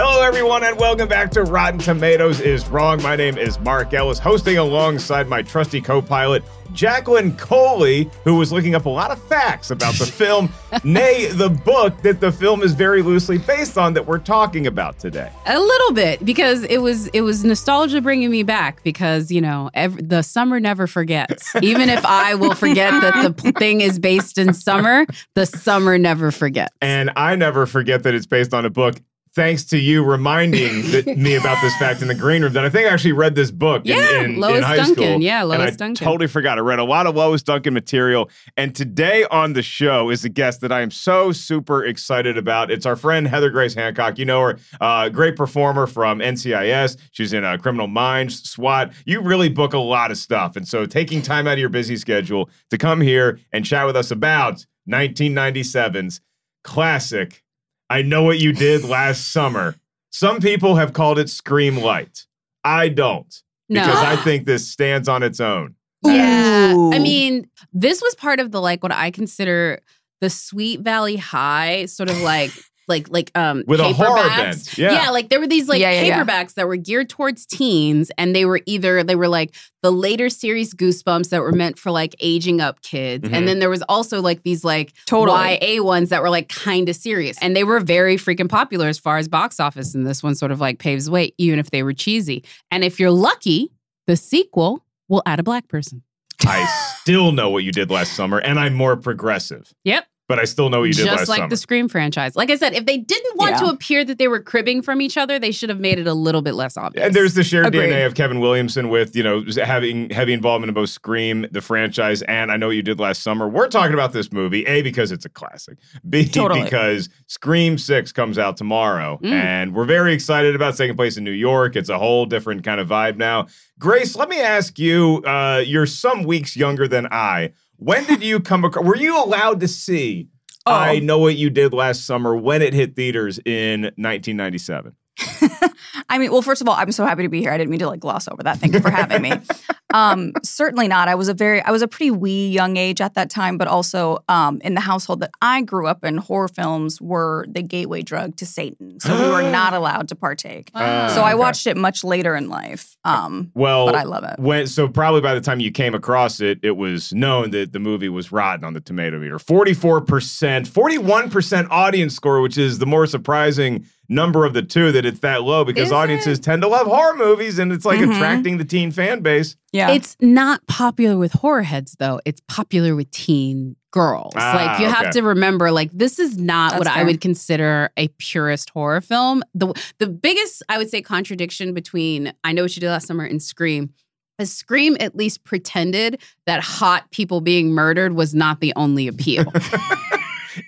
Hello, everyone, and welcome back to Rotten Tomatoes is Wrong. My name is Mark Ellis, hosting alongside my trusty co pilot, Jacqueline Coley, who was looking up a lot of facts about the film, nay, the book that the film is very loosely based on that we're talking about today. A little bit because it was it was nostalgia bringing me back because you know ev- the summer never forgets. Even if I will forget that the thing is based in summer, the summer never forgets. And I never forget that it's based on a book. Thanks to you reminding me about this fact in the green room, that I think I actually read this book in- Yeah, in, in, Lois high Duncan. school. Yeah, and Lois I Duncan. totally forgot. I read a lot of Lois Duncan material. And today on the show is a guest that I am so super excited about. It's our friend Heather Grace Hancock. You know her, uh, great performer from NCIS. She's in uh, Criminal Minds, SWAT. You really book a lot of stuff. And so taking time out of your busy schedule to come here and chat with us about 1997's classic I Know What You Did Last Summer. Some people have called it Scream Light. I don't No. because I think this stands on its own. Yeah. Ooh. I mean, this was part of the like what I consider the Sweet Valley High sort of like like like um With a horror paperbacks. bent. Yeah. like there were these like Yeah, yeah, yeah. paperbacks that were geared towards teens and they were either they were like the later series goosebumps that were meant for like aging up kids. Mhm. And then there was also like these like Totally. YA ones that were like kind of serious. And they were very freaking popular as far as box office. And this one sort of like paves the way, even if they were cheesy. And if you're lucky, the sequel will add a black person. I still know what you did last summer, and I'm more progressive. Yep. But I still know what you did Just last like summer. the Scream franchise. Like I said, if they didn't want to appear that they were cribbing from each other, they should have made it a little bit less obvious. and there's the shared Agreed. DNA of Kevin Williamson with, you know, having heavy involvement in both Scream, the franchise, and I know what you did last summer. We're talking about this movie, A, because it's a classic, B, Totally. because Scream 6 comes out tomorrow. Mm. And we're very excited about taking place in New York. It's a whole different kind of vibe now. Grace, let me ask you, uh, you're some weeks younger than I. When did you come across, were you allowed to see Oh. I um, Know What You Did Last Summer when it hit theaters in 1997? I mean, well, first of all, I'm so happy to be here. I didn't mean to like gloss over that. Thank you for having me. Um, certainly not. I was a very, I was a pretty wee young age at that time, but also um, in the household that I grew up in, horror films were the gateway drug to Satan. So we were not allowed to partake. Wow. so I okay. watched it much later in life. Um, Well, but I love it. When so probably by the time you came across it, it was known that the movie was rotten on the tomato meter. Forty-four percent, forty-one percent audience score, which is the more surprising number of the two that it's that low because Is audiences it? tend to love horror movies and it's like Mhm. attracting the teen fan base. Yeah. It's not popular with horror heads, though. It's popular with teen girls. Ah, like you have to remember, like this is not That's what I would consider a purist horror film. The the biggest I would say contradiction between I Know What You Did Last Summer and Scream. is Scream at least pretended that hot people being murdered was not the only appeal.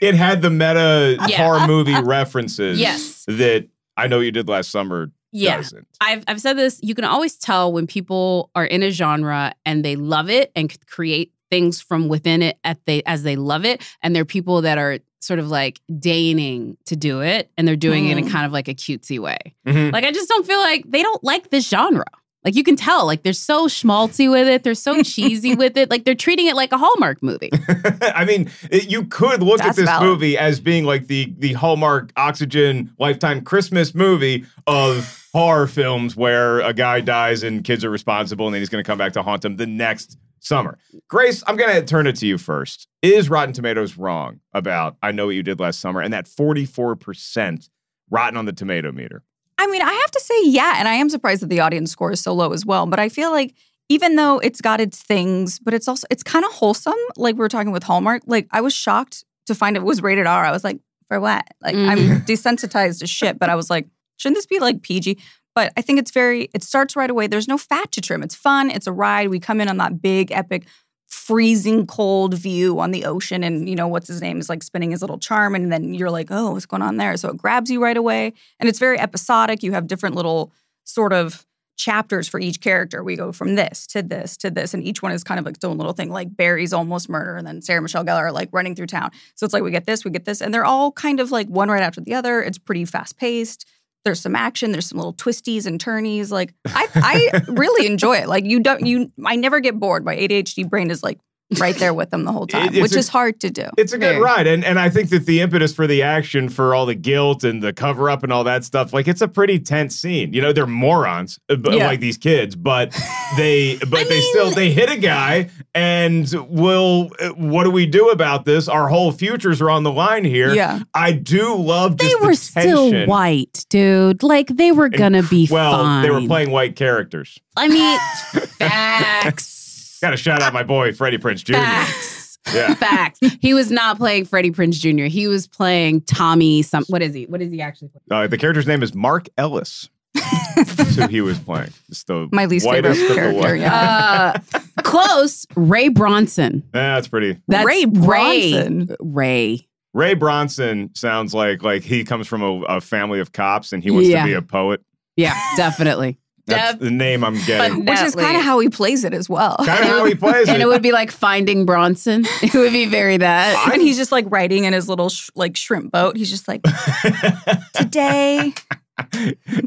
It had the meta Yeah. horror movie references Yes. that I know you did last summer yeah. doesn't. I've I've said this. You can always tell when people are in a genre and they love it and create things from within it at they as they love it, and there are people that are sort of like deigning to do it, and they're doing it in Mm. kind of like a cutesy way. Mhm. Like I just don't feel like they don't like this genre. Like you can tell, like they're so schmaltzy with it, they're so cheesy with it, like they're treating it like a Hallmark movie. I mean, it, you could look at this valid. movie as being like the the Hallmark Oxygen Lifetime Christmas movie of horror films where a guy dies and kids are responsible and then he's going to come back to haunt them the next summer. Grace, I'm going to turn it to you first. Is Rotten Tomatoes wrong about I Know What You Did Last Summer and that 44% rotten on the tomato meter? I mean, I have to say, yeah, and I am surprised that the audience score is so low as well. But I feel like even though it's got its things, but it's also it's kind of wholesome. Like we were talking with Hallmark. Like I was shocked to find it was rated R. I was like, for what? Like I'm mm. desensitized to shit, but I was like, shouldn't this be like PG? But I think it's very. It starts right away. There's no fat to trim. It's fun. It's a ride. We come in on that big epic freezing cold view on the ocean and you know what's his name is like spinning his little charm and then you're like oh what's going on there? So it grabs you right away and it's very episodic. You have different little sort of chapters for each character. We go from this to this to this and each one is kind of like its own little thing like barry's almost murder and then sarah michelle gellar are like running through town. So it's like we get this we get this and they're all kind of like one right after the other. It's pretty fast paced there's some action there's some little twisties and turnies like i i really enjoy it. Like you don't you i never get bored. My adhd brain is like right there with them the whole time which a- is hard to do It's a good Very. ride. And and I think that the impetus for the action, for all the guilt and the cover up and all that stuff, like it's a pretty tense scene. You know, they're morons, uh, b- Yeah. like these kids, but they but they still they hit a guy and will uh, what do we do about this? Our whole futures are on the line here. Yeah. I do love They just the were still white, dude. Like they were gonna be Well, fine. they were playing white characters. I mean, facts. Got to shout out my boy Freddie Prinze Jr. Facts. Yeah. Facts. He was not playing Freddie Prinze Jr. He was playing Tommy. Some. What is he? What is he actually playing? Uh, the character's name is Mark Ellis. That's who he was playing. It's the my least favorite character yeah Uh, close. Ray Bronson. Yeah, that's pretty. That's Ray Bronson. Ray. Ray. Ray Bronson sounds like like he comes from a, a family of cops and he wants Yeah. to be a poet. Yeah, definitely. That's Def- the name I'm getting. which is kind of how he plays it as well kind of how he plays it. and it. it would be like finding Bronson. It would be very that. and he's just like riding in his little sh- like shrimp boat. He's just like today. Dear then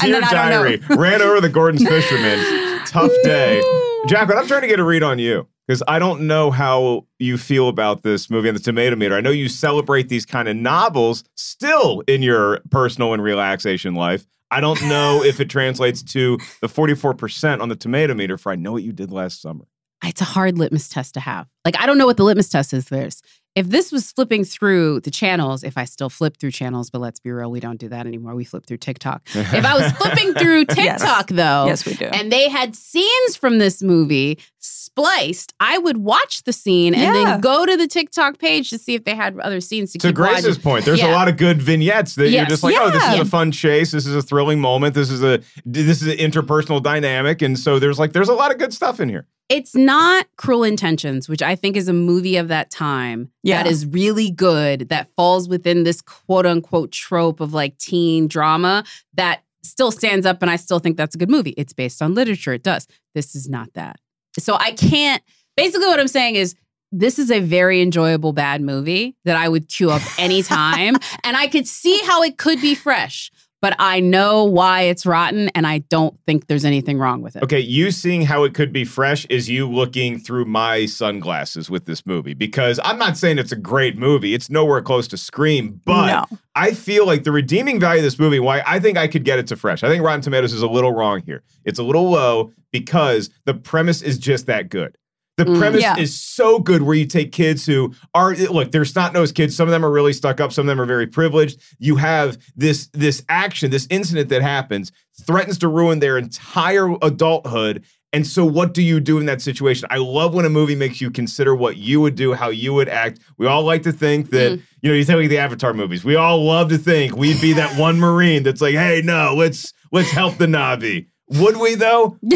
I don't diary, ran over the Gorton's fisherman. Tough day. Jack, but I'm trying to get a read on you because I don't know how you feel about this movie on the tomato meter. I know you celebrate these kind of novels still in your personal and relaxation life. I don't know if it translates to the 44% on the tomato meter for I know what you did last summer. it's a hard litmus test to have. Like, I don't know what the litmus test is. There's if this was flipping through the channels, if I still flip through channels, but let's be real, we don't do that anymore. We flip through TikTok. If I was flipping through Yes. TikTok though, Yes, we do. and they had scenes from this movie spliced, I would watch the scene and then go to the TikTok page to see if they had other scenes to, To keep Grace's watching. point, there's a lot of good vignettes that you're just like, oh, this is a fun chase. This is a thrilling moment. This is a this is an interpersonal dynamic, and so there's like there's a lot of good stuff in here. It's not Cruel Intentions, which I think is a movie of that time Yeah. that is really good, that falls within this quote unquote trope of like teen drama that still stands up. And I still think that's a good movie. It's based on literature. It does. This is not that. So I can't, basically, what I'm saying is, this is a very enjoyable bad movie that I would queue up anytime. and I could see how it could be fresh, but I know why it's rotten and I don't think there's anything wrong with it. Okay, you seeing how it could be fresh is you looking through my sunglasses with this movie because I'm not saying it's a great movie. It's nowhere close to Scream, but No. I feel like the redeeming value of this movie, why I think I could get it to fresh. I think Rotten Tomatoes is a little wrong here. It's a little low because the premise is just that good. The Mm. premise Yeah. is so good where you take kids who are look, they're snot-nosed kids. Some of them are really stuck up, some of them are very privileged. You have this this action, this incident that happens, threatens to ruin their entire adulthood. And so what do you do in that situation? I love when a movie makes you consider what you would do, how you would act. We all like to think that, you know, you think like the Avatar movies. We all love to think we'd be that one Marine that's like, hey, no, let's let's help the Na'vi. Would we though? Would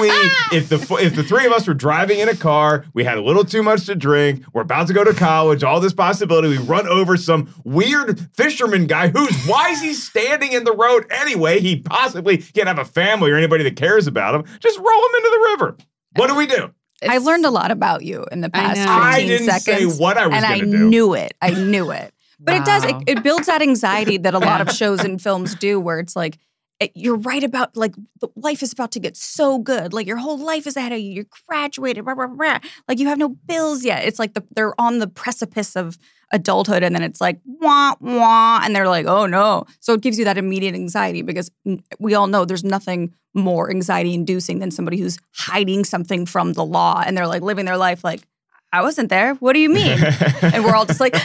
we if the if the three of us were driving in a car, we had a little too much to drink, we're about to go to college, all this possibility, we run over some weird fisherman guy who's why is he standing in the road anyway? He possibly can't have a family or anybody that cares about him. Just roll him into the river. What do we do? I learned a lot about you in the past know. 15 I didn't seconds. say what I was and I do. knew it. I knew it. But it does, it, it builds that anxiety that a lot of shows and films do where it's like, it- Eh, you're right about like the life is about to get so good. Like your whole life is ahead of you. You're graduated, rah, rah, rah. like you have no bills yet. It's like the, they're on the precipice of adulthood, and then it's like wah wah, and they're like, oh no. So it gives you that immediate anxiety because we all know there's nothing more anxiety inducing than somebody who's hiding something from the law, and they're like living their life like. I wasn't there. What do you mean? and we're all just like,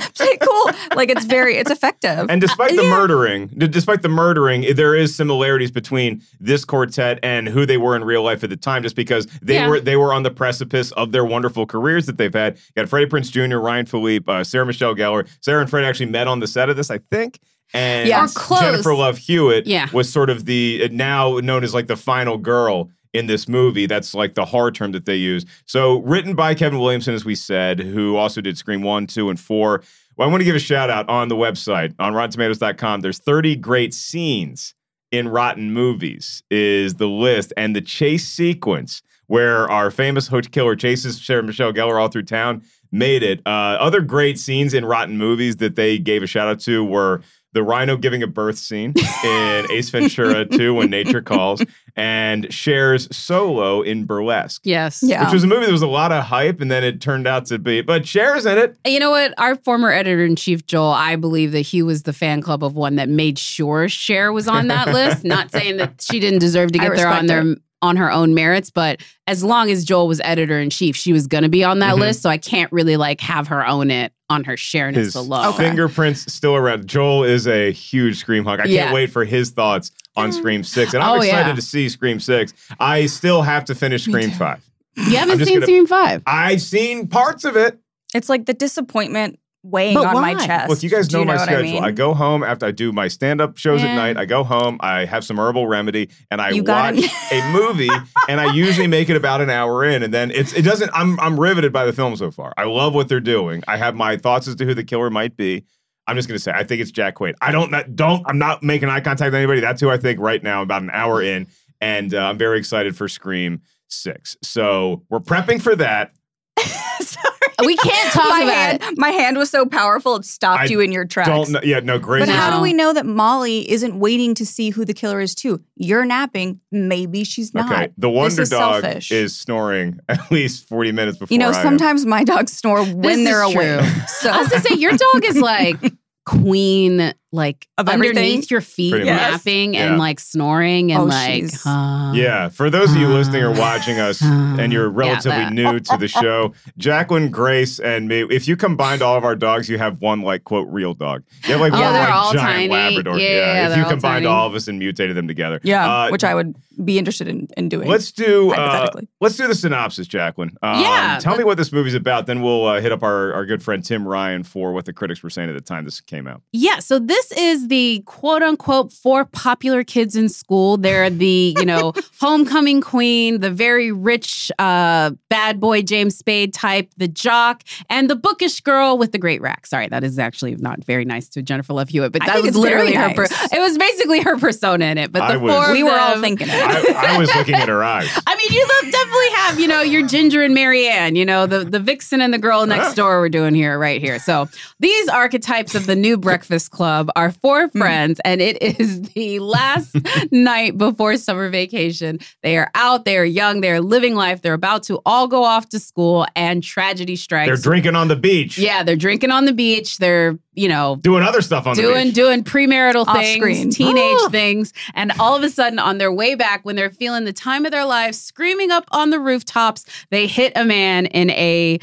cool. Like it's very, it's effective. And despite the murdering, d- despite the murdering, there is similarities between this quartet and who they were in real life at the time, just because they Yeah. were they were on the precipice of their wonderful careers that they've had. You got Freddie Prinze Jr., Ryan Phillippe, uh, Sarah Michelle Gellar. Sarah and Fred actually met on the set of this, I think. And Yeah. Close. Jennifer Love Hewitt Yeah. was sort of the uh, now known as like the final girl in this movie. That's like the horror term that they use. So written by Kevin Williamson, as we said, who also did Scream 1, 2, and 4. Well, I want to give a shout out on the website on RottenTomatoes.com. There's 30 great scenes in Rotten Movies is the list and the chase sequence where our famous host killer chases Sarah Michelle Gellar all through town made it. Uh, other great scenes in Rotten Movies that they gave a shout out to were the rhino giving a birth scene in Ace Ventura 2 when nature calls and Cher's solo in Burlesque. Yes. Yeah. Which was a movie that was a lot of hype, and then it turned out to be, but Cher's in it. You know what? Our former editor in chief, Joel, I believe that he was the fan club of one that made sure Cher was on that list. Not saying that she didn't deserve to get there on respect their on her own merits, but as long as Joel was editor in chief, she was going to be on that Mhm. list. So I can't really like have her own it on her shareness His alone. fingerprints still around. Joel is a huge Scream hawk. I Yeah. can't wait for his thoughts on Scream 6. And I'm Oh, excited yeah. to see Scream 6. I still have to finish Scream 5. You haven't seen gonna- Scream Five. I've seen parts of it. It's like the disappointment weighing But on my why? chest. Look, you guys Do know, my what schedule. I, mean? go home after I do my stand up shows at night. I go home, I have some herbal remedy, and I You watch a movie, and I usually make it about an hour in. And then it's it doesn't, I'm, I'm riveted by the film so far. I love what they're doing. I have my thoughts as to who the killer might be. I'm just gonna say I think it's Jack Quaid. I don't not, don't I'm not making eye contact with anybody. That's who I think right now. About an hour in, and uh, I'm very excited for Scream Six. So we're prepping for that. Sorry. We can't talk my about hand, it. my hand was so powerful it stopped I you in your tracks. Don't know, yeah no great. But how do we know that Molly isn't waiting to see who the killer is too? You're napping. Maybe she's not. Okay, the Wonder is Dog selfish. is snoring at least 40 minutes before You know, I am. sometimes my dogs snore when This they're is awake. true. So I was gonna say your dog is like queen, like Of underneath everything? your feet, Pretty much. napping Yeah. and like snoring and Oh, like. she's- uh, Yeah, for those of you listening or watching us and you're relatively that. new to the show, Jacqueline, Grace, and me, if you combined all of our dogs, you have one like quote real dog. You have like Oh, one like giant tiny. Labrador. Yeah, yeah, if you all combined tiny. all of us and mutated them together. yeah, Uh, which I would be interested in, in doing. Let's do uh, Hypothetically. let's do the synopsis, Jacqueline. Um, Yeah. tell me what this movie's about. Then we'll uh, hit up our, our good friend Tim Ryan for what the critics were saying at the time this came out. Yeah, so this is the quote unquote four popular kids in school. They're the, you know, homecoming queen, the very rich uh bad boy James Spade type, the jock, and the bookish girl with the great rack. Sorry, that is actually not very nice to Jennifer Love Hewitt, but that was it's very literally her per- it was basically her persona in it. But the was- four we were all thinking it. I, I was looking at her eyes. I mean, you look, definitely have, you know, your Ginger and Mary Ann, you know, the, the vixen and the girl next door we're doing here, right here. So these archetypes of the new Breakfast Club are four mm. friends, and it is the last night before summer vacation. They are out, they are young, they are living life, they're about to all go off to school, and tragedy strikes. They're drinking on the beach. yeah, they're drinking on the beach. They're, you know, Doing other stuff on the doing beach. doing premarital Off things, screen. teenage things, and all of a sudden, on their way back, when they're feeling the time of their lives, screaming up on the rooftops, they hit a man in a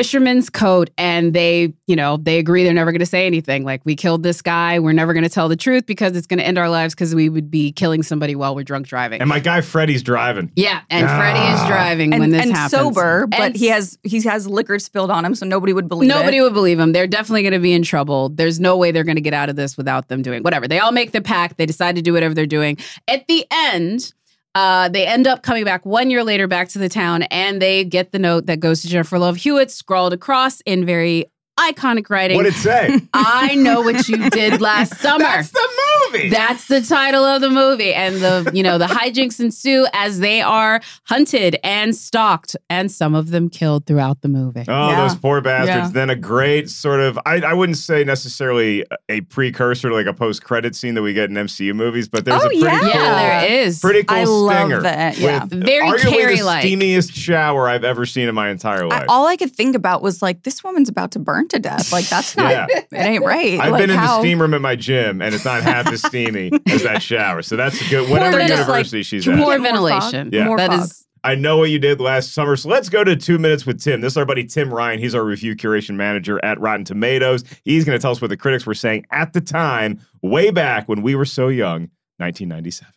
fisherman's coat, and they, you know, they agree they're never going to say anything. Like, we killed this guy. We're never going to tell the truth because it's going to end our lives because we would be killing somebody while we're drunk driving. and my guy Freddie's driving. yeah, and Freddie is Ah. driving and, when this and happens. sober, but And he has he has liquor spilled on him, so nobody would believe Nobody it. would believe them. They're definitely going to be in trouble. There's no way they're going to get out of this without them doing whatever. They all make the pact. They decide to do whatever they're doing. At the end, uh, they end up coming back one year later back to the town and they get the note that goes to Jennifer Love Hewitt scrawled across in very iconic writing. What'd it say? I know what you did last summer. That's the movie. That's the title of the movie. And the, you know, the hijinks ensue as they are hunted and stalked, and some of them killed throughout the movie. Oh, Yeah. those poor bastards. Yeah. Then a great sort of, I, I wouldn't say necessarily a precursor to like a post credit scene that we get in MCU movies, but there's Oh, a pretty yeah. cool, Yeah, there is. pretty cool I love stinger. that, yeah. with Very arguably Carrie-like. steamiest shower I've ever seen in my entire I, life. all I could think about was like, this woman's about to burn to death. Like that's not. Yeah. It ain't right. I've like, been in how, the steam room at my gym, and it's not half as steamy as that shower. So that's good. Whatever then university like, she's can at. More get more fog? ventilation. Yeah. More That fog. is I know what you did last summer. So let's go to two minutes with Tim. This is our buddy Tim Ryan. He's our review curation manager at Rotten Tomatoes. He's going to tell us what the critics were saying at the time, way back when we were so young, 1997.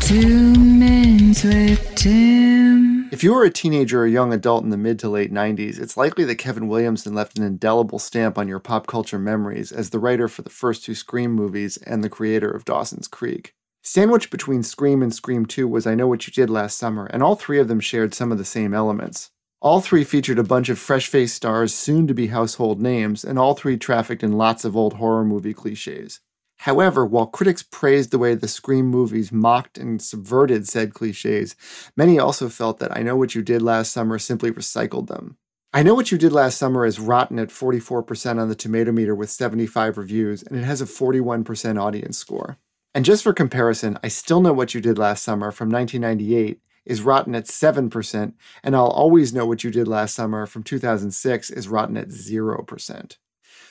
Two minutes with Tim. If you were a teenager or young adult in the mid to late 90s, it's likely that Kevin Williamson left an indelible stamp on your pop culture memories as the writer for the first two Scream movies and the creator of Dawson's Creek. Sandwiched between Scream and Scream 2 was I Know What You Did Last Summer, and all three of them shared some of the same elements. All three featured a bunch of fresh faced stars soon to be household names, and all three trafficked in lots of old horror movie cliches. However, while critics praised the way the Scream movies mocked and subverted said cliches, many also felt that I Know What You Did Last Summer simply recycled them. I Know What You Did Last Summer is rotten at 44% on the tomato meter with 75 reviews, and it has a 41% audience score. And just for comparison, I Still Know What You Did Last Summer from 1998 is rotten at 7%, and I'll Always Know What You Did Last Summer from 2006 is rotten at 0%.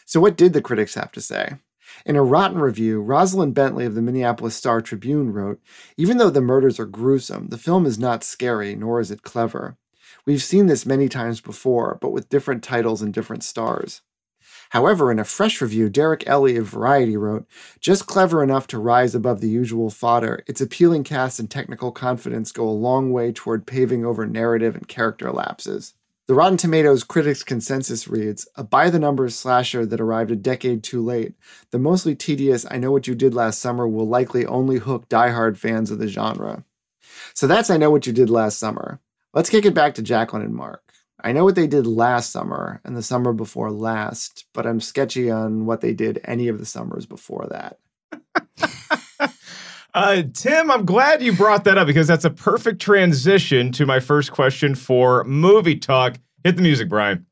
So, what did the critics have to say? In a rotten review, Rosalind Bentley of the Minneapolis Star Tribune wrote Even though the murders are gruesome, the film is not scary, nor is it clever. We've seen this many times before, but with different titles and different stars. However, in a fresh review, Derek Elley of Variety wrote, just clever enough to rise above the usual fodder, its appealing cast and technical confidence go a long way toward paving over narrative and character lapses. The Rotten Tomatoes critics' consensus reads A by the numbers slasher that arrived a decade too late. The mostly tedious I Know What You Did Last Summer will likely only hook diehard fans of the genre. So that's I Know What You Did Last Summer. Let's kick it back to Jacqueline and Mark. I know what they did last summer and the summer before last, but I'm sketchy on what they did any of the summers before that. Uh, Tim, I'm glad you brought that up because that's a perfect transition to my first question for movie talk. Hit the music, Brian.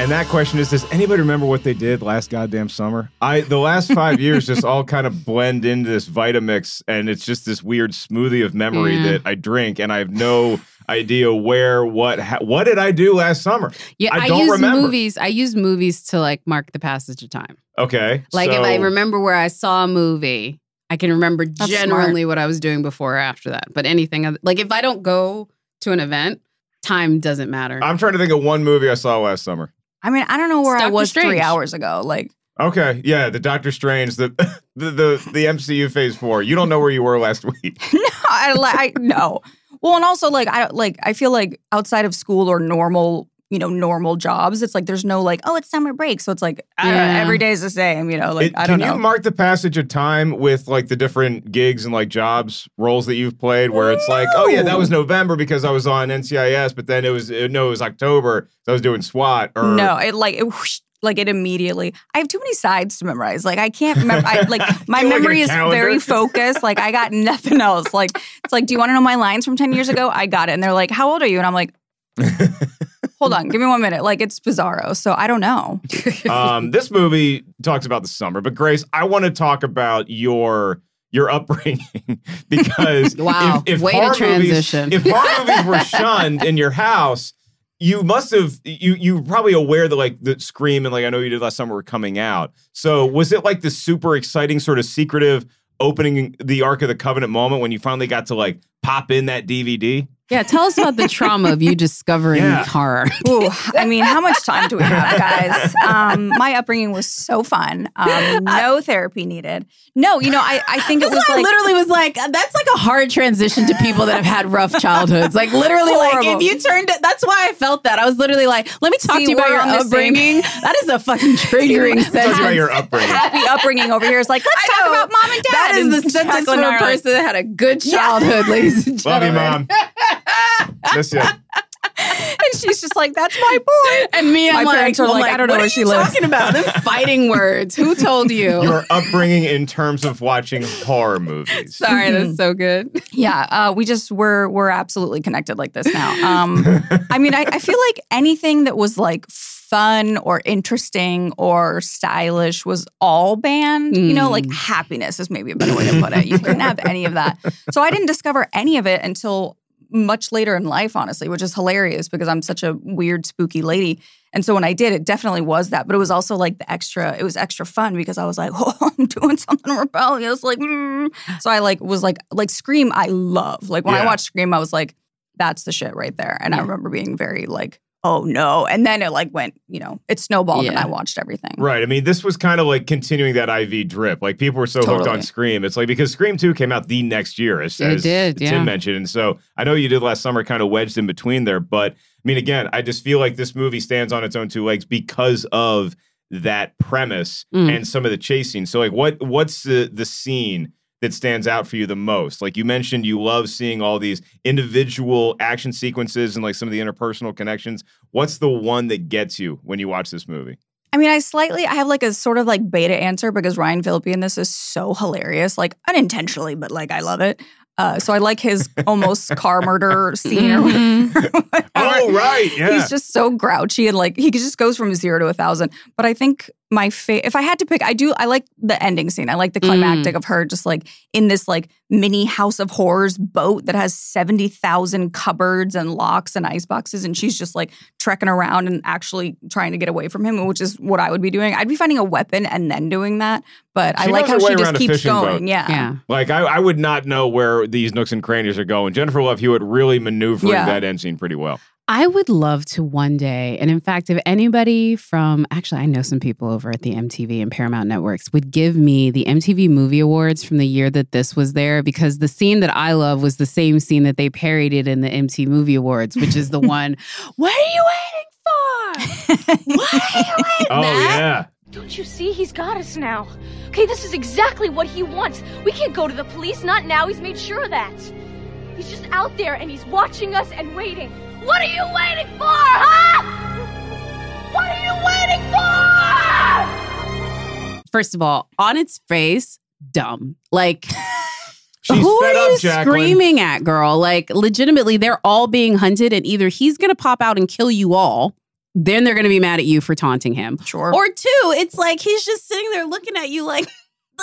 And that question is: Does anybody remember what they did last goddamn summer? I the last five years just all kind of blend into this Vitamix, and it's just this weird smoothie of memory Yeah. that I drink, and I have no idea where, what, ha- what did I do last summer? Yeah, I I, don't use remember. movies. I use movies to like mark the passage of time. Okay, Like if I remember where I saw a movie, I can remember That's generally what I was doing before or after that. But anything other, like if I don't go to an event, time doesn't matter. I'm trying to think of one movie I saw last summer. I mean, I don't know where It's I Doctor was three hours ago. Like, Okay, yeah, the Doctor Strange, the the the, the MCU Phase Four. You don't know where you were last week. no, I, like, I no. Well, and also like I like I feel like outside of school or normal, you know, normal jobs, it's like there's no like, oh, it's summer break, so it's like know, Yeah. every day is the same. You know, like It- I don't can know. you mark the passage of time with like the different gigs and like jobs roles that you've played, where it's like, oh yeah, that was November because I was on NCIS, but then it was uh, no, it was October, so I was doing SWAT. Or no, it like it. Whoosh, like it immediately. I have too many sides to memorize. Like I can't remember. I, like my You look at memory a is calendar. very focused. Like I got nothing else. Like it's like, do you want to know my lines from ten years ago? I got it. And they're like, how old are you? And I'm like, hold on, give me one minute. Like it's bizarro. So I don't know. um, this movie talks about the summer, but Grace, I want to talk about your your upbringing because Wow, if, if way to transition. movies, if horror movies were shunned in your house, you must have you you were probably aware that like the Scream and like I know you did last summer were coming out. So was it like the super exciting sort of secretive opening the Ark of the Covenant moment when you finally got to like pop in that DVD? Yeah, tell us about the trauma of you discovering Yeah. horror. Ooh, I mean, how much time do we have, guys? Um, my upbringing was so fun. Um, no therapy needed. No, you know, I, I think it was I literally was like, that's like a hard transition to people that have had rough childhoods. Like literally, like if you turned, that's why I felt that. I was literally like, let me talk See, to you about your on same- upbringing. That is a fucking triggering Talk about your upbringing. happy upbringing over here is like, let's talk know. about mom and dad. That is And the sentence Jacqueline from and I a like, person that had a good childhood, ladies and gentlemen. Love you, gentlemen. mom. Miss you. and she's just like, "That's my boy." And me, My I'm like, parents are I'm like, "I don't know what where are she you lives." Talking about them fighting words. Who told you? Your upbringing in terms of watching horror movies. Sorry, that's so good. Yeah, uh, we just we're we're absolutely connected like this now. Um, I mean, I, I feel like anything that was like fun or interesting or stylish was all banned. You know, like Mm. happiness is maybe a better way to put it. You couldn't have any of that. So I didn't discover any of it until much later in life, honestly, which is hilarious because I'm such a weird, spooky lady. And so when I did, it definitely was that. But it was also like the extra, it was extra fun because I was like, oh, I'm doing something rebellious. Like, mm. so I like was like, like Scream, I love. Like when I watched Scream, I was like, that's the shit right there. And I remember being very like, oh no. And then it like went, you know, it snowballed and I watched everything. Right. I mean, this was kind of like continuing that IV drip. Like people were so hooked on Scream. It's like because Scream 2 came out the next year, as, It as did, Tim yeah. mentioned. And so I know you did last summer, kind of wedged in between there. But I mean, again, I just feel like this movie stands on its own two legs because of that premise Mm. and some of the chasing. So, like, what what's the the scene that stands out for you the most? Like you mentioned, you love seeing all these individual action sequences and like some of the interpersonal connections. What's the one that gets you when you watch this movie? I mean, I slightly, I have like a sort of like beta answer because Ryan Phillippe in this is so hilarious, like unintentionally, but like I love it. Uh, so I like his almost car murder scene or whatever. Oh, right. Yeah. He's just so grouchy and like he just goes from zero to a thousand. But I think my fa- if I had to pick, I do I like the ending scene. I like the climactic of her just like in this like mini house of horrors boat that has seventy thousand cupboards and locks and ice boxes, and she's just like trekking around and actually trying to get away from him, which is what I would be doing. I'd be finding a weapon and then doing that. But I like how she just keeps going. Yeah. Yeah. Like I, I would not know where these nooks and crannies are going. Jennifer Love Hewitt really maneuvering Yeah. that end scene pretty well. I would love to one day, and in fact, if anybody from actually, I know some people over at the MTV and Paramount Networks would give me the MTV Movie Awards from the year that this was there, because the scene that I love was the same scene that they parodied in the MTV Movie Awards, which is the one, What are you waiting for? What are you waiting Oh That- yeah. Don't you see? He's got us now. Okay, this is exactly what he wants. We can't go to the police, not now. He's made sure of that. He's just out there and he's watching us and waiting. What are you waiting for, huh? What are you waiting for? First of all, on its face, dumb. Like, She's who fed are you Jacqueline. screaming at, girl? Like, legitimately, they're all being hunted, and either he's going to pop out and kill you all, then they're going to be mad at you for taunting him. Sure. Or two, it's like he's just sitting there looking at you like,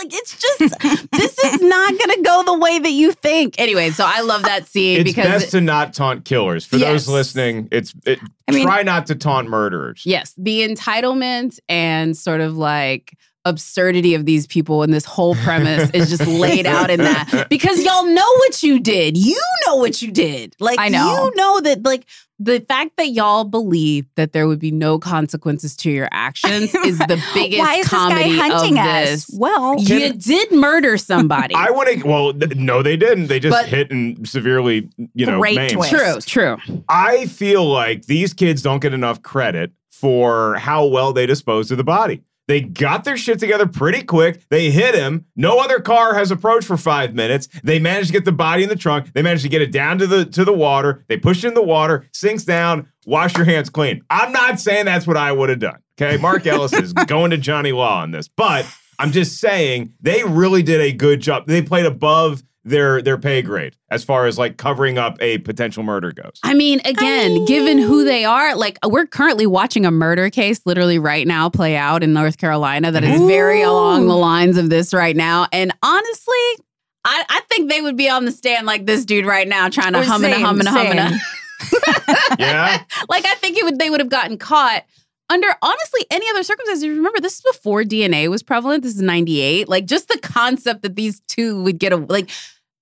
like it's just this is not going to go the way that you think. Anyway, so I love that scene because It's because best to not taunt killers. For Yes. those listening, it's it, I mean- try not to taunt murderers. Yes, the entitlement and sort of like absurdity of these people and this whole premise is just laid out in that because y'all know what you did. You know what you did. Like I know. you know that like the fact that y'all believe that there would be no consequences to your actions is the biggest Why is this guy comedy hunting of us? this. Well, You did murder somebody. I want to. Well, th- no, they didn't. They just But- hit and severely, you know, Great maimed. twist. true, true. I feel like these kids don't get enough credit for how well they disposed of the body. They got their shit together pretty quick. They hit him. No other car has approached for five minutes. They managed to get the body in the trunk. They managed to get it down to the to the water. They pushed it in the water, sinks down, wash your hands clean. I'm not saying that's what I would have done. Okay. Mark Ellis is going to Johnny Law on this, but I'm just saying they really did a good job. They played above their their pay grade as far as like covering up a potential murder goes. I mean, again, given who they are, like we're currently watching a murder case literally right now play out in North Carolina that is very along the lines of this right now. And honestly, I, I think they would be on the stand like this dude right now trying to Or hum and a hum and a hum and a. Yeah. like I think it would they would have gotten caught under honestly any other circumstances. Remember, this is before DNA was prevalent. This is 98. Like just the concept that these two would get a like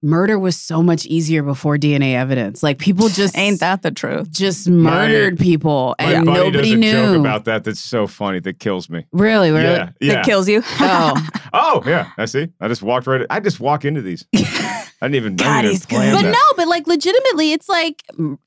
murder was so much easier before DNA evidence. Like people just ain't that the truth? just murdered people My and buddy nobody does a knew. joke about that that's so funny that kills me. really, really. Yeah. Yeah. That kills you. Oh, oh, yeah. I see. I just walked right I just walk into these. I didn't even, I God, didn't even he's plan but that. no, but like legitimately, it's like,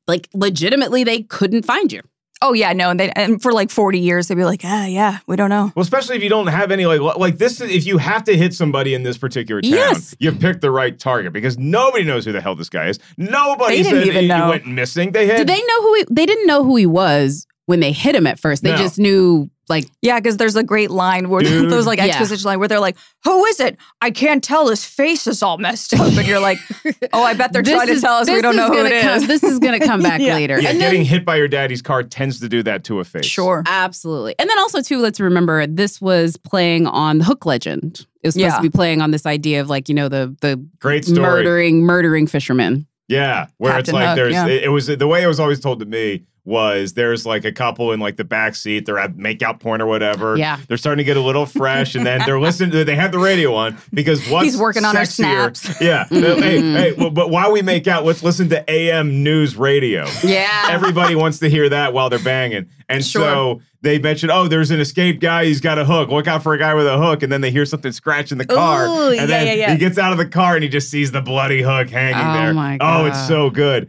like legitimately, they couldn't find you. Oh yeah, no, and they and for like forty years they'd be like, ah, yeah, we don't know. Well, especially if you don't have any like like this. If you have to hit somebody in this particular town, Yes. you picked the right target because nobody knows who the hell this guy is. Nobody They didn't said even he, know. he went missing. They had Did they know who he? They didn't know who he was when they hit him at first. They No. just knew like Yeah, because there's a great line where Dude. those like Yeah. exposition line where they're like, "Who is it? I can't tell. His face is all messed up." And you're like, "Oh, I bet they're this trying to tell us we don't know who gonna it come, is." This is going to come back Yeah. later. yeah, and getting then, hit by your daddy's car tends to do that to a face. Sure. absolutely. And then also too, let's remember this was playing on the Hook legend. It was supposed Yeah. to be playing on this idea of like you know the the Great story. murdering murdering fishermen. Yeah, where it's like Hook, there's yeah. it, it was the way it was always told to me was there's like a couple in like the back seat they're at makeout point or whatever. Yeah. they're starting to get a little fresh and then they're listening to they have the radio on because what's He's working on our snaps. yeah. Mm-hmm. Hey hey well, but while we make out let's listen to am news radio. Yeah. everybody wants to hear that while they're banging. And so they mentioned oh there's an escaped guy he's got a hook. Look out for a guy with a hook. And then they hear something scratch in the car. Ooh, and yeah, then yeah, yeah. he gets out of the car and he just sees the bloody hook hanging Oh there. oh it's so good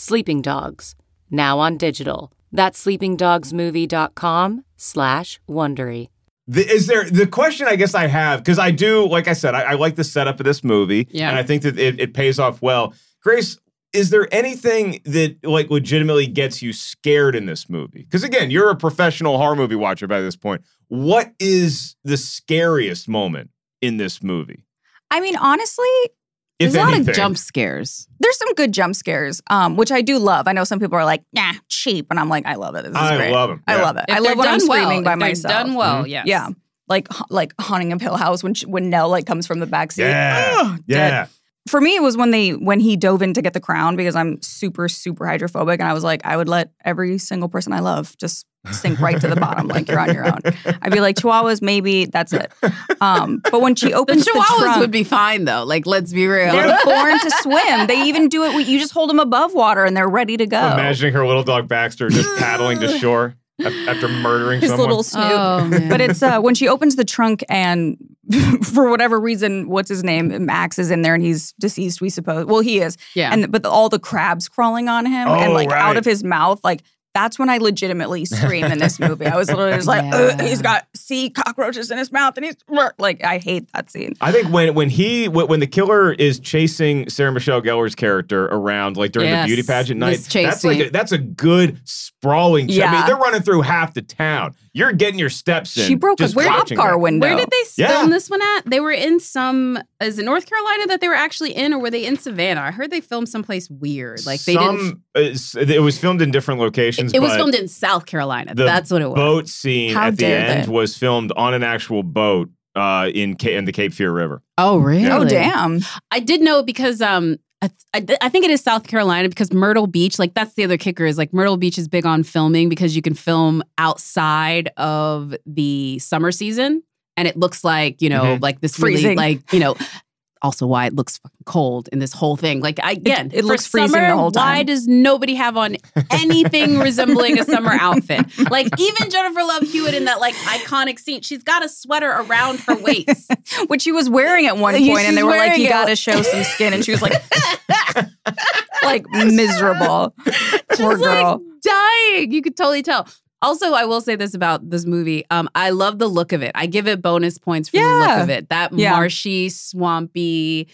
Sleeping Dogs, now on digital. That's sleepingdogsmovie.com slash Wondery. The, is there the question I guess I have because I do like I said I, I like the setup of this movie Yeah. and I think that it, it pays off well. Grace, is there anything that like legitimately gets you scared in this movie? Because again, you're a professional horror movie watcher by this point. What is the scariest moment in this movie? I mean, honestly, If There's a lot anything, of jump scares. there's some good jump scares, um, which I do love. I know some people are like, "Nah, cheap," and I'm like, I love it. This is I great. love 'em, I yeah. love it. If I love when I'm done well, screaming by if they're myself. Done well, Mhm. yes. Yeah, like like haunting of Hill House when she, when Nell like comes from the backseat. yeah, Ugh, dead. Yeah. For me, it was when they when he dove in to get the crown because I'm super super hydrophobic, and I was like, I would let every single person I love just sink right to the bottom, like you're on your own. I'd be like, Chihuahuas, maybe that's it. Um, but when she The opens the, chihuahuas trunk, would be fine though. Like, let's be real. they're born to swim. They even do it. You just hold them above water, and they're ready to go. Imagining her little dog Baxter just paddling to shore af- after murdering His someone. little Snoop. Oh, man. But it's uh, when she opens the trunk and for whatever reason, what's his name? Max is in there and he's deceased, we suppose. Well, he is. yeah. And but all the crabs crawling on him Oh, and like out of his mouth, like that's when I legitimately scream in this movie. I was literally just like, Yeah. he's got sea cockroaches in his mouth and he's like, I hate that scene. I think when when he when when the killer is chasing Sarah Michelle Gellar's character around like during Yes, the beauty pageant night, that's like a, that's a good sprawling. ch- I mean, Yeah. they're running through half the town. You're getting your steps in. She broke a just cop car that. window. Where did they Yeah. film this one at? They were in some. Is it North Carolina that they were actually in, or were they in Savannah? I heard they filmed someplace weird. Like they didn't. Some, uh, it was filmed in different locations. It was but filmed in South Carolina. That's what it was. Boat scene How at the end they. was filmed on an actual boat uh, in Ca- in the Cape Fear River. Oh, really? Oh damn. I did know because um I, I, I think it is South Carolina because Myrtle Beach, like that's the other kicker is like Myrtle Beach is big on filming because you can film outside of the summer season and it looks like, you know, Mhm. like this really like, you know, also why it looks fucking cold in this whole thing. Like I, again, it for looks freezing summer, the whole Why does nobody have on anything resembling a summer outfit? Like even Jennifer Love Hewitt in that like iconic scene, she's got a sweater around her waist. Which she was wearing at one point, and they were like, "You it. got to show some skin," and she was like, like miserable. Poor Just, like, girl. dying. You could totally tell. Also, I will say this about this movie. Um, I love the look of it. I give it bonus points for the look of it. That Yeah. marshy, swampy,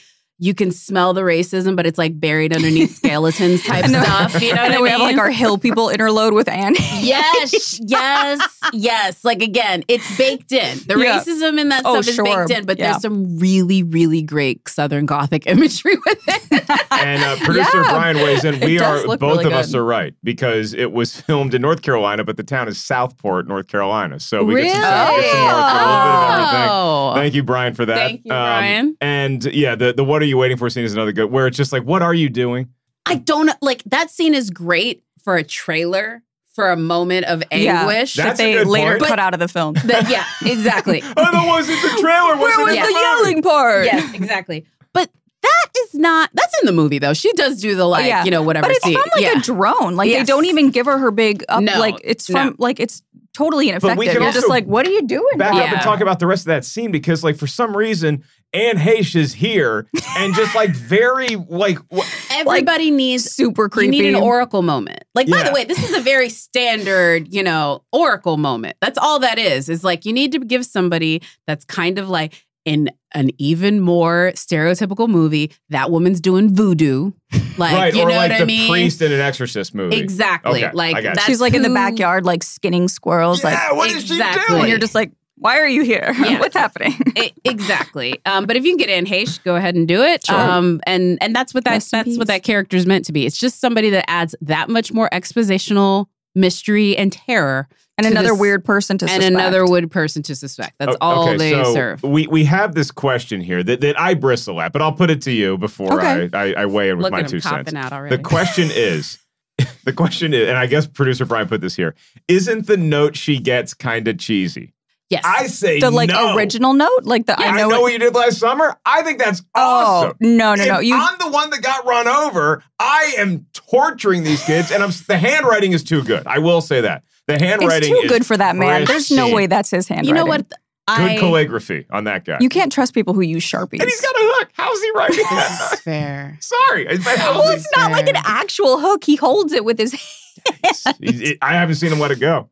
you can smell the racism, but it's like buried underneath skeletons type And then- stuff. You know and then I we have like our hill people interload with Annie. Yes, yes, yes. Like again, it's baked in. The Yeah. racism in that Oh, stuff is sure. baked in, but Yeah. there's some really, really great Southern Gothic imagery with it. And uh, producer Yeah. Brian weighs in. We are both really of us are right because it was filmed in North Carolina, but the town is Southport, North Carolina. So we get some South, get some North, get a little bit of everything. Oh. Thank you, Brian, for that. Um, Thank you, Brian. And yeah, the the what are you waiting for scene is another good where it's just like, what are you doing? I don't like that scene is great for a trailer for a moment of anguish. That's that they later point. cut out of the film. That- yeah, exactly. Oh, that wasn't the trailer. Where wasn't was in the yelling part? yes, exactly. But that is not that's in the movie though. She does do the like, Yeah. you know, whatever But it's scene. from like yeah. a drone. Like they don't even give her her big up. No, like it's no. from like it's totally ineffective. can You're just like, what are you doing? back Bob? up and talk about the rest of that scene because like for some reason Anne Heche is here and just like very like wh- Everybody needs super creepy. you need an oracle moment. Like, by the way, this is a very standard, you know, oracle moment. That's all that is. Is like you need to give somebody that's kind of like in an even more stereotypical movie. That woman's doing voodoo. Like, right you or know like what the I mean? priest in an exorcist movie. Exactly. Okay, like I got that's She's like in the backyard, like skinning squirrels. Yeah, like, what is she doing? and you're just like, why are you here? Yeah. What's happening? E- exactly. Um, but if you can get Anne Heche, go ahead and do it. Sure. Um, and and that's what that Rest that's what that character is meant to be. It's just somebody that adds that much more expositional mystery and terror, and another this- weird person to suspect. and suspect. another weird person to suspect. That's O- all okay, they so serve. We we have this question here that, that I bristle at, but I'll put it to you before Okay. I, I, I weigh in with Look my at two cents. out. The question is, the question is, and I guess producer Brian put this here: Isn't the note she gets kind of cheesy? Yes. I say the like no. original note, like the Yeah, I know, it- what you did last summer. I think that's Oh awesome. no, no, no! If You I'm the one that got run over. I am torturing these kids, and I'm the handwriting is too good. I will say that the handwriting it's too is good for that man. There's no way that's his handwriting. you know what? Good I calligraphy on that guy. You can't trust people who use sharpies. and he's got a hook. How's he writing that? fair. Sorry, I- but how's well, it's not like an actual hook. He holds it with his hand. He- he- I haven't seen him let it go.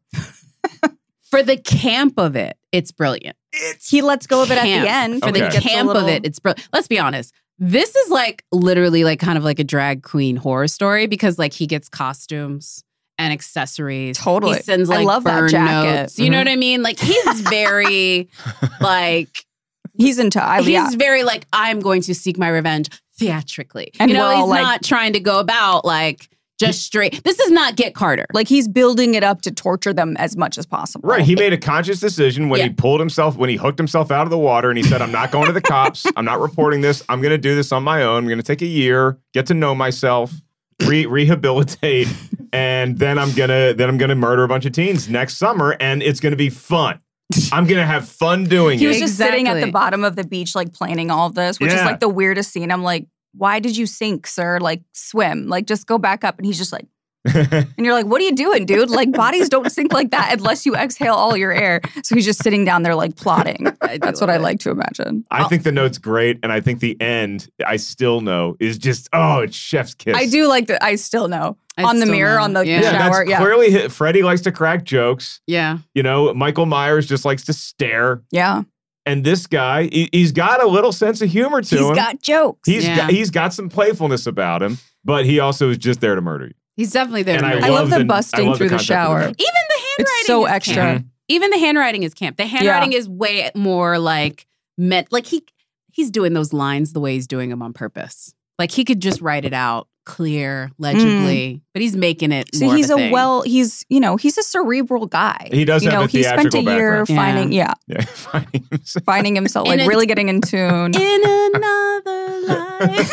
For the camp of it, it's brilliant. It's He lets go of it at the end. For Okay. the He gets a camp of it, it's brilliant. Let's be honest. This is like literally like kind of like a drag queen horror story because like he gets costumes and accessories. Totally. He sends I like love that jacket. notes. You know what I mean? Like he's very like He's into. I, he's yeah. very like I'm going to seek my revenge theatrically. And you know, he's like- not trying to go about like just straight. This is not Get Carter. Like he's building it up to torture them as much as possible. right. He made a conscious decision when he pulled himself, when he hooked himself out of the water, and he said, "I'm not going to the cops. I'm not reporting this. I'm going to do this on my own. I'm going to take a year, get to know myself, re- rehabilitate, and then I'm gonna then I'm gonna murder a bunch of teens next summer, and it's going to be fun. I'm going to have fun doing He it." He was just sitting at the bottom of the beach, like planning all of this, which is like the weirdest scene. I'm like, why did you sink, sir? Like, swim. Like, just go back up. And he's just like, and you're like, what are you doing, dude? Like, bodies don't sink like that unless you exhale all your air. So he's just sitting down there, like, plotting. That's what I like to imagine. I think the note's great, and I think the end, I still know, is just oh, it's chef's kiss. I do like that. I still know. I on the mirror, know. on the Yeah. Yeah, shower. that's Yeah. clearly hit. Freddy likes to crack jokes. Yeah. You know, Michael Myers just likes to stare. Yeah. And this guy, he, he's got a little sense of humor to He's him. He's got jokes. He's Yeah. got, he's got some playfulness about him, but he also is just there to murder you. He's definitely there. And to I murder. I love the the- busting love through the, concept of shower. Even the handwriting It's so is extra. camp. Mm-hmm. Even the handwriting is camp. The handwriting is way more like meant like he he's doing those lines the way he's doing them on purpose. Like he could just write it out clear, legibly, but he's making it. Mm. See, more of he's a, thing. well, he's, you know, he's a cerebral guy. He does you have know, a he spent a year background. finding, yeah, Yeah, finding himself. finding himself, like a- really getting in tune. in another life.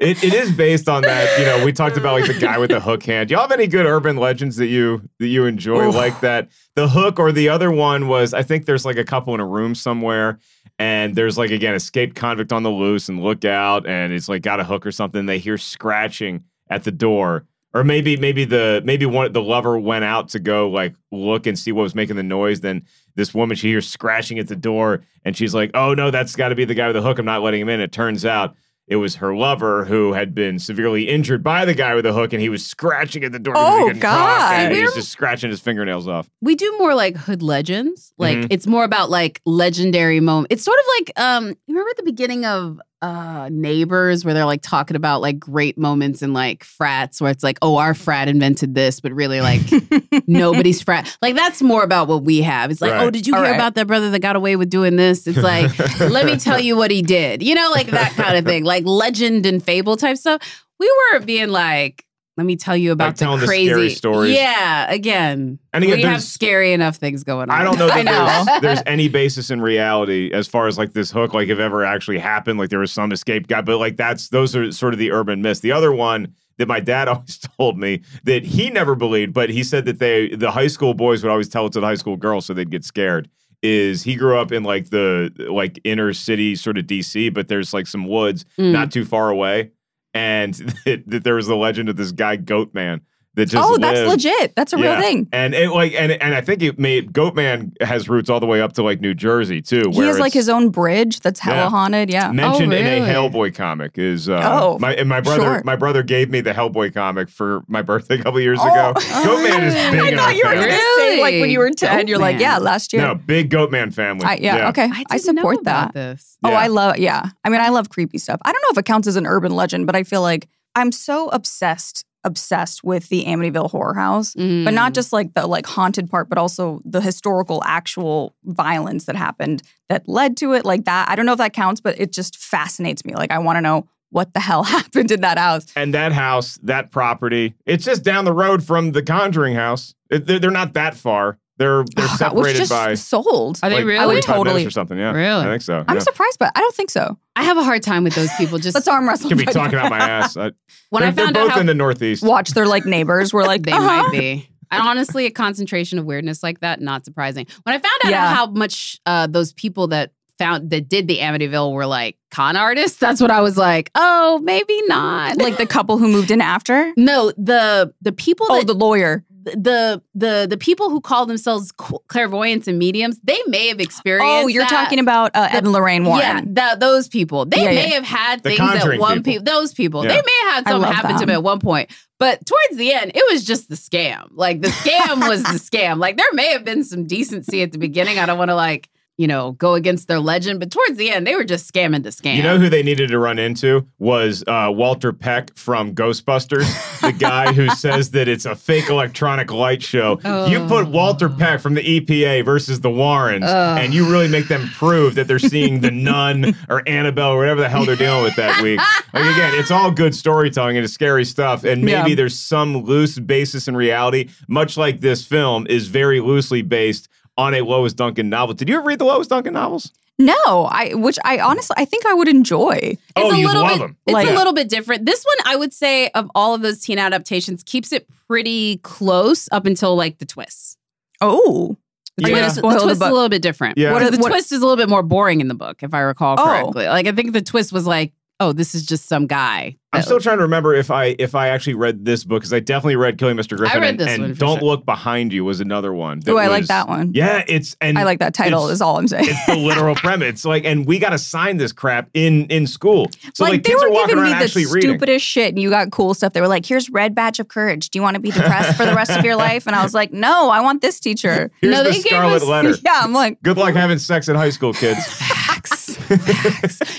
It, it is based on that. You know, we talked about like the guy with the hook hand. Do y'all have any good urban legends that you that you enjoy Oof. like that? The hook or the other one was I think there's like a couple in a room somewhere, and there's like again escaped convict on the loose and look out, and it's like got a hook or something. They hear scratching at the door. Or maybe maybe the maybe one the lover went out to go like look and see what was making the noise. Then this woman she hears scratching at the door and she's like, "Oh no, that's got to be the guy with the hook. I'm not letting him in." It turns out it was her lover who had been severely injured by the guy with the hook, and he was scratching at the door. he Oh, God. he was just scratching his fingernails off. we do more like hood legends. Like Mhm. it's more about like legendary moments. It's sort of like um you remember at the beginning of uh neighbors where they're like talking about like great moments in like frats where it's like, oh, our frat invented this, but really like nobody's frat. Like that's more about what we have. It's like, Right. oh, did you All hear right. about that brother that got away with doing this? It's like, let me tell you what he did. You know, like that kind of thing, like legend and fable type stuff. We weren't being like, let me tell you about telling the the crazy scary stories. Yeah, again, And again, we have scary enough things going on. I don't know that know. There's, there's any basis in reality as far as like this hook, like if ever actually happened, like there was some escape guy, but like that's those are sort of the urban myths. The other one that my dad always told me that he never believed, but he said that they the high school boys would always tell it to the high school girls so they'd get scared. Is he grew up in like the like inner city sort of DC, but there's like some woods Mm. not too far away, and that, there was the legend of this guy Goat Man that just oh, that's legit. That's a real thing. And it like and and I think it made Goatman has roots all the way up to like New Jersey too. He has like his own bridge that's hella Yeah. haunted. Yeah. mentioned Oh, in a? Hellboy comic. Is uh, Oh, my and my brother sure. my brother gave me the Hellboy comic for my birthday a couple years Oh. ago. Goatman is big I in our thought you were family. going to say like when you were Really? 10, you're like, yeah, last year. No, big Goatman family. I, yeah, okay. I, I, didn't know support about that. This. Oh, Yeah. I love, yeah. I mean, I love creepy stuff. I don't know if it counts as an urban legend, but I feel like I'm so obsessed, obsessed with the Amityville Horror House. But Mm. not just like the like haunted part, but also the historical, actual violence that happened that led to it, like that. I don't know if that counts, but it just fascinates me. Like I want to know what the hell happened in that house. And that house, that property, it's just down the road from the Conjuring house. It- they're, they're not that far. They're they're Oh, God, separated just by sold. Are they like, really? I would 45 minutes totally- or something. Yeah, Really? I think so. I'm surprised, but I don't think so. I have a hard time with those people. Just Let's arm wrestle. Could be right talking now. out my ass. I, when I found they're out both how in the Northeast. Watch they're like neighbors. We're like, they uh-huh. might be. And honestly, a concentration of weirdness like that, not surprising. When I found out Yeah. how much uh, those people that found that did the Amityville were like con artists, that's what I was like, oh, maybe not. Like the couple who moved in after. no, the the people Oh, that the lawyer. The the the people who call themselves clairvoyants and mediums, they may have experienced. Oh, you're that. talking about uh, Ed and Lorraine Warren. Yeah, that, those people. They Yeah, may yeah. have had The things at one people. people. Those people. Yeah. They may have had something love happen to them. them at one point. But towards the end, it was just the scam. Like the scam was the scam. Like there may have been some decency at the beginning. I don't want to like, you know, go against their legend, but towards the end, they were just scamming to scam. You know who they needed to run into was uh, Walter Peck from Ghostbusters, the guy who says that it's a fake electronic light show. You put Walter Peck from the EPA versus the Warrens, Ugh. and you really make them prove that they're seeing the Nun or Annabelle or whatever the hell they're dealing with that week. Like again, it's all good storytelling and it's scary stuff, and maybe Yeah. there's some loose basis in reality, much like this film is very loosely based on a Lois Duncan novel. Did you ever read the Lois Duncan novels? No, I which I honestly I think I would enjoy. Oh, it's oh, a you little love bit, them. It's Like- a little bit different. This one, I would say, of all of those teen adaptations, keeps it pretty close up until like the twists. Oh, The Yeah. twist, the Spoil the twist is a little bit different. Yeah. What What the what- twist is a little bit more boring in the book, if I recall Oh. correctly. Like I think the twist was like, oh, this is just some guy. I'm still oh. trying to remember if I if I actually read this book because I definitely read Killing Mr. Griffin. read and, this and one for Don't sure. Look Behind You was another one. that oh, I like was- that one. Yeah, it's and I like that title. it's- Is all I'm saying. It's the literal premise. It's like, and we got to sign this crap in in school. So like, like, they kids were are walking giving me around the actually reading. stupidest shit, and you got cool stuff. They were like, "Here's red badge of courage. Do you want to be depressed for the rest of your life?" And I was like, "No, I want this teacher." Here's No, the they gave Scarlet us- Letter. yeah, I'm like, Good luck having sex in high school, kids.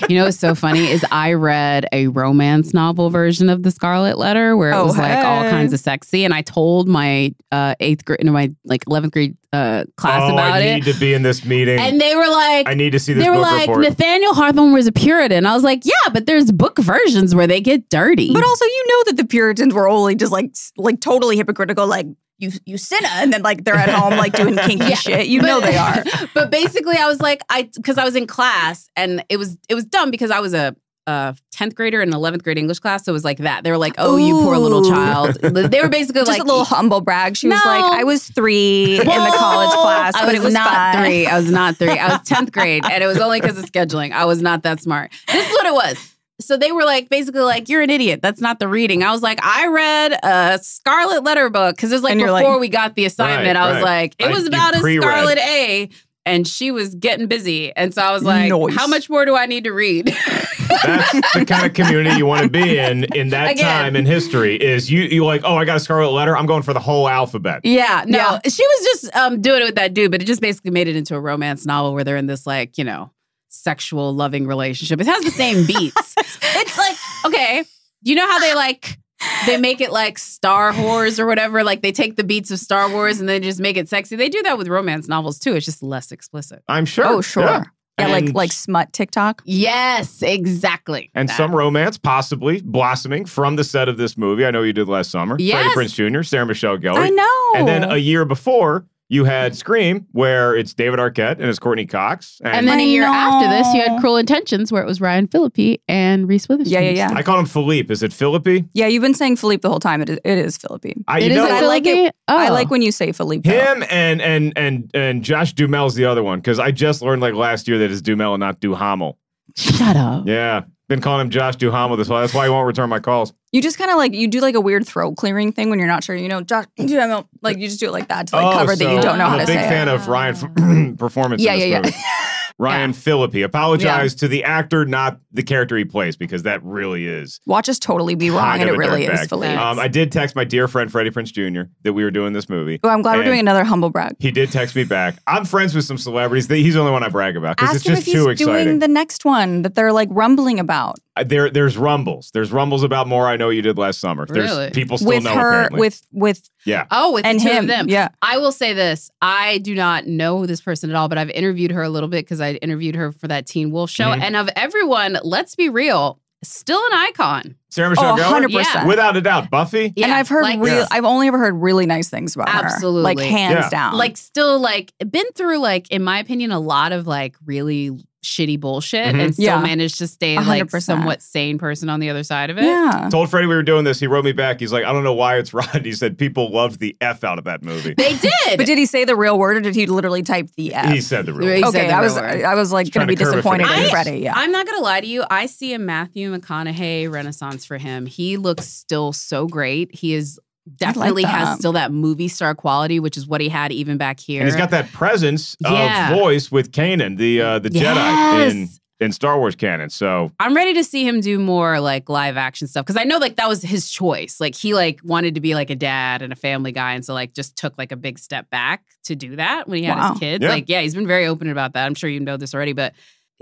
You know what's so funny is I read a romance novel version of the Scarlet Letter where it Oh, was like all kinds of sexy, and I told my uh, eighth grade, no, my like eleventh grade uh, class oh, about I it, I need to be in this meeting. and they were like, I need to see this they were book like, report. Nathaniel Hawthorne was a Puritan. I was like, yeah, but there's book versions where they get dirty. but also you know that the Puritans were only just like like totally hypocritical, like you you sinner, and then like they're at home like doing kinky Yeah, shit. You but- know they are. but basically, I was like, I because I was in class and it was it was dumb because I was a. a 10th grader and 11th grade English class. So it was like that. They were like, oh, you poor little child. They were basically Just like, a little humble brag. She was like, I was three in the college class, I but it was not fun. three. I was not three. I was 10th grade and it was only because of scheduling. I was not that smart. This is what it was. So they were like, basically, like, you're an idiot. That's not the reading. I was like, I read a Scarlet Letter book because it was like before like- we got the assignment. Right, I was right. like, it was you about a pre-read. Scarlet A. And she was getting busy. And so I was like, how much more do I need to read? That's the kind of community you want to be in in that Again. time in history. Is you you like? Oh, I got a scarlet letter. I'm going for the whole alphabet. Yeah, no, Yeah. she was just um, doing it with that dude, but it just basically made it into a romance novel where they're in this like you know sexual loving relationship. It has the same beats. it's like okay, you know how they like they make it like Star Wars or whatever. Like they take the beats of Star Wars and then just make it sexy. They do that with romance novels too. It's just less explicit. I'm sure. Oh, sure. Yeah. Yeah, like like smut TikTok. Yes, exactly. And That. some romance possibly blossoming from the set of this movie. I know you did last summer. Freddie Yes. Prinze Jr., Sarah Michelle Gellar. I know. And then a year before, you had Scream, where it's David Arquette and it's Courteney Cox. And then a I year after this, you had Cruel Intentions, where it was Ryan Phillippe and Reese Witherspoon. Yeah, yeah, yeah. I call him Philippe. Is it Philippi? Yeah, you've been saying Philippe the whole time. It is, it is Philippe. I, It you is know, a I like it- Phillippe? I Oh. like when you say Philippe. though. him and and and and Josh Dumel's the other one because I just learned like last year that it's Dumel and not Duhamel. Shut up. Yeah, been calling him Josh Duhamel this whole. That's why he won't return my calls. You just kind of like you do like a weird throat clearing thing when you're not sure. You know, Josh, Duhamel. like you just do it like that to like oh, cover that you don't know I'm how a big fan it. of Ryan performance. Yeah, yeah, yeah. Ryan Philippi. Apologize to the actor, not the character he plays, because that really is Watch us totally be wrong, and it really is. Philippe. Um, I did text my dear friend Freddie Prinze Jr. that we were doing this movie. oh, I'm glad we're doing another humble brag. He did text me back. I'm friends with some celebrities. He's the only one I brag about because it's him just he's too exciting. doing the next one that they're like rumbling about there, there's rumbles. There's rumbles about more. I know you did last summer. There's Really? people still with know her, apparently. with with yeah. Oh, with and the two him. of them. Yeah, I will say this. I do not know this person at all, but I've interviewed her a little bit because I interviewed her for that Teen Wolf show. Mhm. And of everyone, let's be real, still an icon. Sarah Michelle Oh, Gellar? 100%. Yeah. Without a doubt. Buffy? Yeah. and I've heard like, real. Yeah. I've only ever heard really nice things about her. Absolutely. like hands Yeah. down. like still like been through like in my opinion a lot of like really shitty bullshit Mhm. and still Yeah. managed to stay like hundred percent. somewhat sane person on the other side of it. yeah. Told Freddie we were doing this. He wrote me back. He's like, I don't know why it's Rod. He said people loved the F out of that movie. They did. But did he say the real word, or did he literally type the F? He said the real. He word. okay, the I was word. I was like going to trying be to curb it for disappointed the in. Freddie. Yeah. I'm not gonna lie to you. I see a Matthew McConaughey renaissance for him. He looks still so great. He is definitely has still that movie star quality, which is what he had even back here. And he's got that presence Yeah. of voice with Kanan, the uh, the Yes. Jedi in in Star Wars canon. So I'm ready to see him do more like live action stuff because I know like that was his choice. Like he like wanted to be like a dad and a family guy, and so like just took like a big step back to do that when he had Wow. his kids. Yeah. Like yeah, he's been very open about that. I'm sure you know this already, but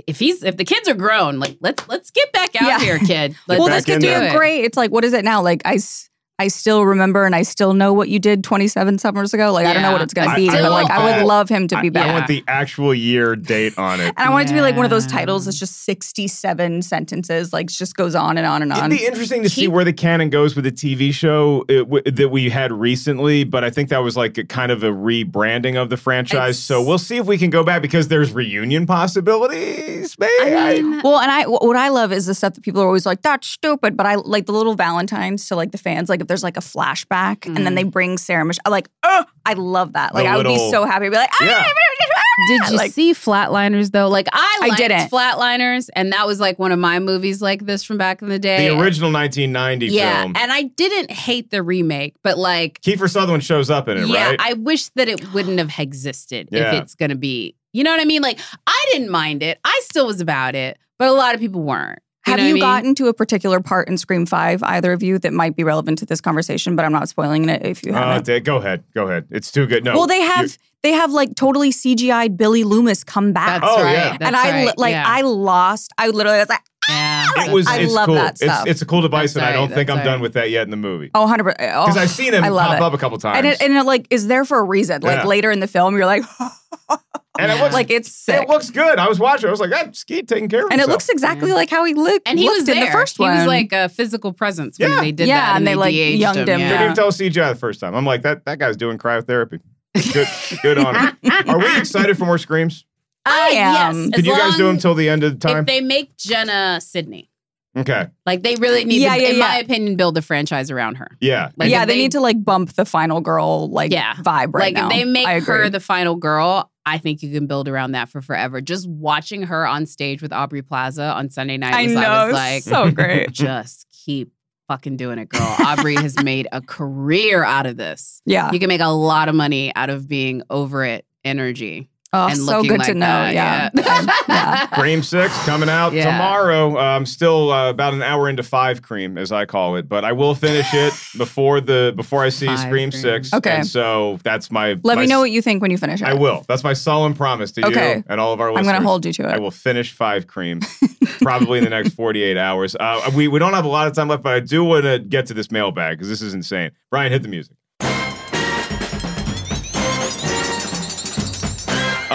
if he's if the kids are grown, like let's let's get back out Yeah. here, kid. Let's, well, this could in be a great. It's like, what is it now? Like I, s- I still remember and I still know what you did 27 summers ago. Like I don't know what it's going to be, I but like I would love him to be I, back. I want the actual year date on it. and I want it to be like one of those titles that's just 67 sentences, like just goes on and on and on. It'd be interesting to see where the canon goes with the TV show uh, w- that we had recently, but I think that was like a kind of a rebranding of the franchise. It's- so we'll see if we can go back because there's reunion possibilities. Maybe. I mean, Well, and I what I love is the stuff that people are always like that's stupid, but I like the little Valentines to like the fans. Like there's like a flashback and then mm. they bring Sarah Michelle, I'm like oh, I love that. Like The I would little- be so happy to be like, ah, Yeah. Did you Like- see Flatliners though? Like I I liked didn't. Flatliners, and that was like one of my movies like this from back in the day. the original 1990 yeah, film. and I didn't hate the remake, but like, Kiefer Sutherland shows up in it, yeah, right? I wish that it wouldn't have existed Yeah. if it's gonna be. You know what I mean? Like, I didn't mind it. I still was about it, but a lot of people weren't. Have you I mean? gotten to a particular part in Scream Five, either of you, that might be relevant to this conversation? But I'm not spoiling it if you Uh, haven't. da- go ahead. Go ahead. It's too good. No. well, they you- have they have like totally CGI'd Billy Loomis come back, That's Oh, right. yeah. That's and I right. like yeah. I lost. I literally was like, yeah. It was. I it's love cool. that It's, stuff. it's a cool device, That's and I don't think I'm that's done with that yet in the movie. oh, 100 percent. Because I've seen him I love pop it. up a couple times. and it, and it like is there for a reason. Like Yeah. later in the film, you're like, And it looks like it's sick. It looks good. I was watching. I was like, that ski taking care of and it looks exactly like how he looked. and he looked was in there. the first one. he was like a physical presence when Yeah. they did Yeah, that, and they, like, de-aged younged him, Couldn't yeah. even tell CGI the first time. I'm like, that that guy's doing cryotherapy. Good, good on him. Are we excited for more screams? I Uh, am. Yes, Can you guys do them till the end of the time? If they make Jenna Sidney, okay. like they really need, Yeah, to, yeah, in my opinion, build a franchise around her. Yeah. Like, yeah, if they, need to like bump the final girl like Yeah. vibe right like now. if they make I agree. her the final girl, I think you can build around that for forever. Just watching her on stage with Aubrey Plaza on Sunday night I was, know, I was like, so great. just keep fucking doing it, girl. Aubrey has made a career out of this. yeah, You can make a lot of money out of being over it energy. Oh, and so looking good like to know. that, yeah. yeah. Cream Six coming out Yeah. tomorrow. I'm still uh, about an hour into Five Cream, as I call it, but I will finish it before the before I see Five Scream Cream. Six. Okay. and so that's my. Let my me know what you think when you finish it. I will. That's my solemn promise to Okay. you and all of our I'm going to hold you to it. I will finish Five Cream probably in the next 48 hours. Uh, we we don't have a lot of time left, but I do want to get to this mailbag because this is insane. Brian, hit the music.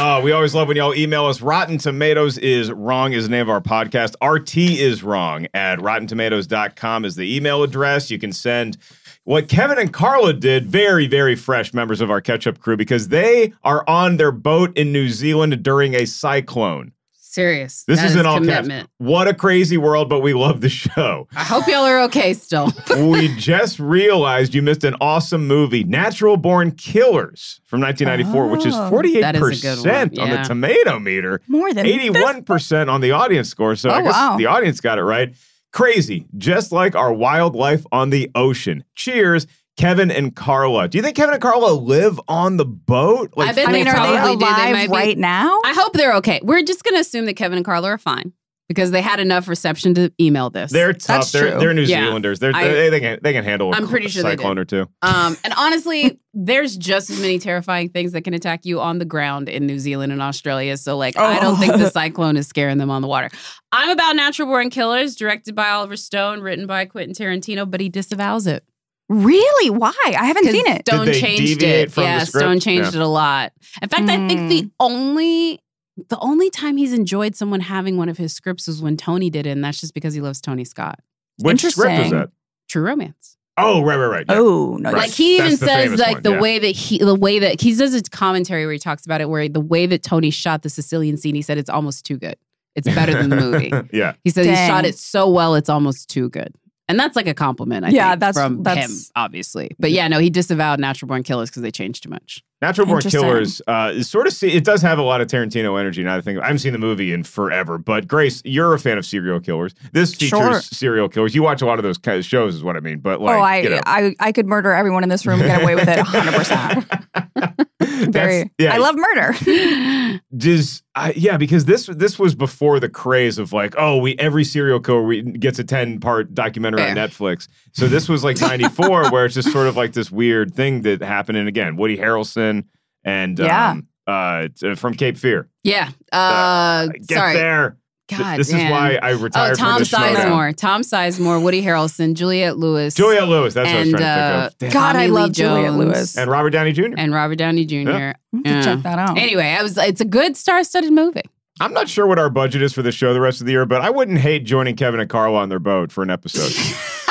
Uh, we always love when y'all email us. Rotten Tomatoes is wrong is the name of our podcast. RT is wrong at rottentomatoes.com is the email address. You can send what Kevin and Carla did, very, very fresh members of our ketchup crew, because they are on their boat in New Zealand during a cyclone. Serious. This That is an all caps. commitment. What a crazy world, but we love the show. I hope y'all are okay still. we just realized you missed an awesome movie, Natural Born Killers from 1994, which is Oh. 48% That is a good one, on the tomato meter. More than 81% on the audience score. So oh, I Oh, guess wow. the audience got it right. Crazy, just like our wildlife on the ocean. Cheers, Kevin and Carla. Do you think Kevin and Carla live on the boat? I bet I they mean, are they probably. They alive might be- right now? I hope they're okay. We're just going to assume that Kevin and Carla are fine because they had enough reception to email this. They're tough. That's They're, true. they're New Yeah. Zealanders. They're, I- they, they can they can handle a I'm pretty sure they cyclone did. or two. Um, and honestly, there's just as many terrifying things that can attack you on the ground in New Zealand and Australia. So, like, I don't think the cyclone is scaring them on the water. I'm about Natural Born Killers, directed by Oliver Stone, written by Quentin Tarantino, but he disavows it. Really? Why? I haven't seen it. Stone Did they changed deviate it. from the yeah, script? Stone changed Yeah. it a lot. In fact, I think the Mm. only the only time he's enjoyed someone having one of his scripts was when Tony did it, and that's just because he loves Tony Scott. Which script is Interesting. that? True Romance. Oh, right, right, right. yeah. Oh, no. Right. Like he That's even the says famous like one, the yeah. way that he the way that he does his commentary where he talks about it where the way that Tony shot the Sicilian scene, he said it's almost too good. It's better than the movie. yeah. He said he Dang. shot it so well it's almost too good. And that's like a compliment, I Yeah, think, that's- from him, obviously. But yeah, no, he disavowed Natural Born Killers because they changed too much. Natural Born Killers uh, is sort of see it does have a lot of Tarantino energy. Now that I think I haven't seen the movie in forever, but Grace, you're a fan of serial killers. This features Sure. serial killers. You watch a lot of those kind of shows, is what I mean. But like, oh, I, you know, I I could murder everyone in this room and get away with it 100%. Very. Yeah. I love murder. Does I yeah, because this this was before the craze of like, oh, we every serial killer we, gets a ten part documentary on Netflix. So this was like '94, where it's just sort of like this weird thing that happened. And again, Woody Harrelson and Yeah. um, uh, from Cape Fear. Yeah. Uh, Get sorry. there. Th- God this damn. is why I Oh, retired from Tom this show now. Sizemore. Tom Sizemore, Woody Harrelson, Juliette Lewis. Juliette Lewis. That's what I was and, trying to uh, think of. Damn. God, I Tommy Lee love Juliette Lewis. And Robert Downey Jr. and Robert Downey Jr. Yeah. I have to check that out. Anyway, I was it's a good star-studded movie. I'm not sure what our budget is for the show the rest of the year, but I wouldn't hate joining Kevin and Carla on their boat for an episode.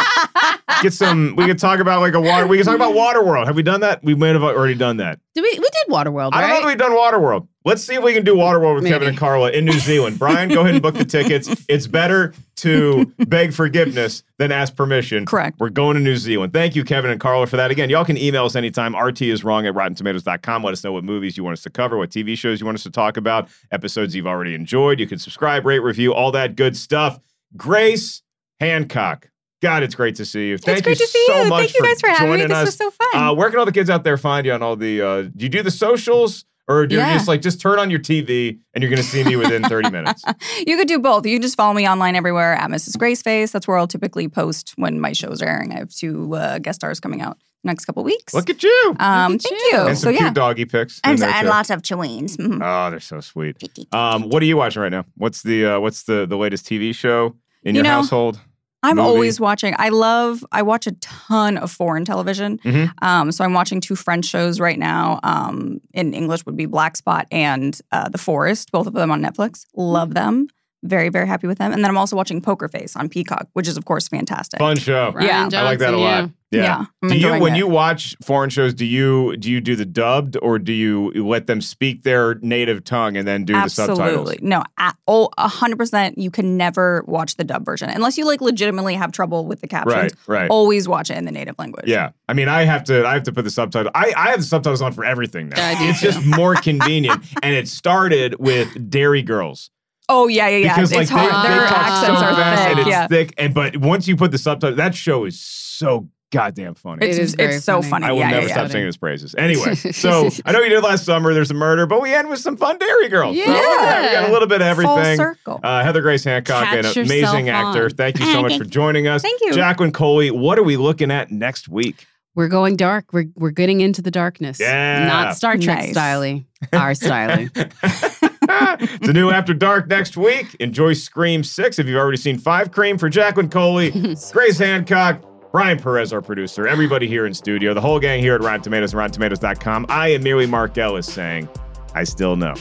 Get some. We could talk about like a water. We could talk about Waterworld. Have we done that? We might have already done that. Did we we did Waterworld, I don't know right? if we've done Waterworld. Let's see if we can do Waterworld with Maybe. Kevin and Carla in New Zealand. Brian, go ahead and book the tickets. It's better to beg forgiveness than ask permission. Correct. We're going to New Zealand. Thank you, Kevin and Carla, for that. Again, y'all can email us anytime. RT is wrong at rottentomatoes.com. Let us know what movies you want us to cover, what TV shows you want us to talk about, episodes you've already enjoyed. You can subscribe, rate, review, all that good stuff. Grace Hancock. God, it's great to see you. Thank great you to see so you. much Thank you guys for having me. joining This us. was so fun. Uh, where can all the kids out there find you on all the? Uh, do you do the socials, or do you just like just turn on your TV and you're going to see me within 30 minutes? You could do both. You can just follow me online everywhere at Mrs. Graceface. That's where I'll typically post when my shows are airing. I have two uh, guest stars coming out next couple weeks. Look at you um, Look at thank you. you. and So some yeah, cute doggy pics. in and, there, and lots of chewings. Mhm. Oh, they're so sweet. Um, what are you watching right now? What's the uh, what's the the latest TV show in You your know, household? I'm movie? always watching. I love. I watch a ton of foreign television. Mhm. Um, so I'm watching two French shows right now. Um, in English would be Black Spot and uh, The Forest. Both of them on Netflix. Love them. Very very happy with them. And then I'm also watching Poker Face on Peacock, which is of course fantastic. Fun show. Rian Yeah. I like that a Johnson, lot. Yeah. Yeah, do you when it. you watch foreign shows, do you do you do the dubbed or do you let them speak their native tongue and then do the subtitles? Absolutely. No, at, oh, 100% you can never watch the dub version unless you like legitimately have trouble with the captions. Right, right. Always watch it in the native language. Yeah, I mean, I have to. I have to put the subtitle. I, I have the subtitles on for everything now. I do it's too. just more convenient, and it started with Derry Girls Oh, yeah, yeah, yeah. because it's like hard. they, Their they accents so are fast thick. and it's yeah. thick. And but once you put the subtitle, that show is so goddamn funny. It's, It is it's so funny. funny. I will yeah, never yeah, stop yeah. singing his praises. Anyway, so I know you did last summer. There's a murder, but we end with some fun Derry Girls. So, Yeah. we got a little bit of everything. Full everything. circle. Uh, Heather Grace Hancock, Catch an amazing actor. on. Thank you so much for joining us. Thank you. Jacqueline Coley. What are we looking at next week? We're going dark. We're we're getting into the darkness. Yeah. Not Star Trek Nice. styling. Our styling. it's a new After Dark next week. Enjoy Scream 6 if you've already seen 5 Cream for Jacqueline Coley, Grace Hancock, Brian Perez, our producer, everybody here in studio, the whole gang here at Rotten Tomatoes and RottenTomatoes.com. I am merely Mark Ellis saying, I still know.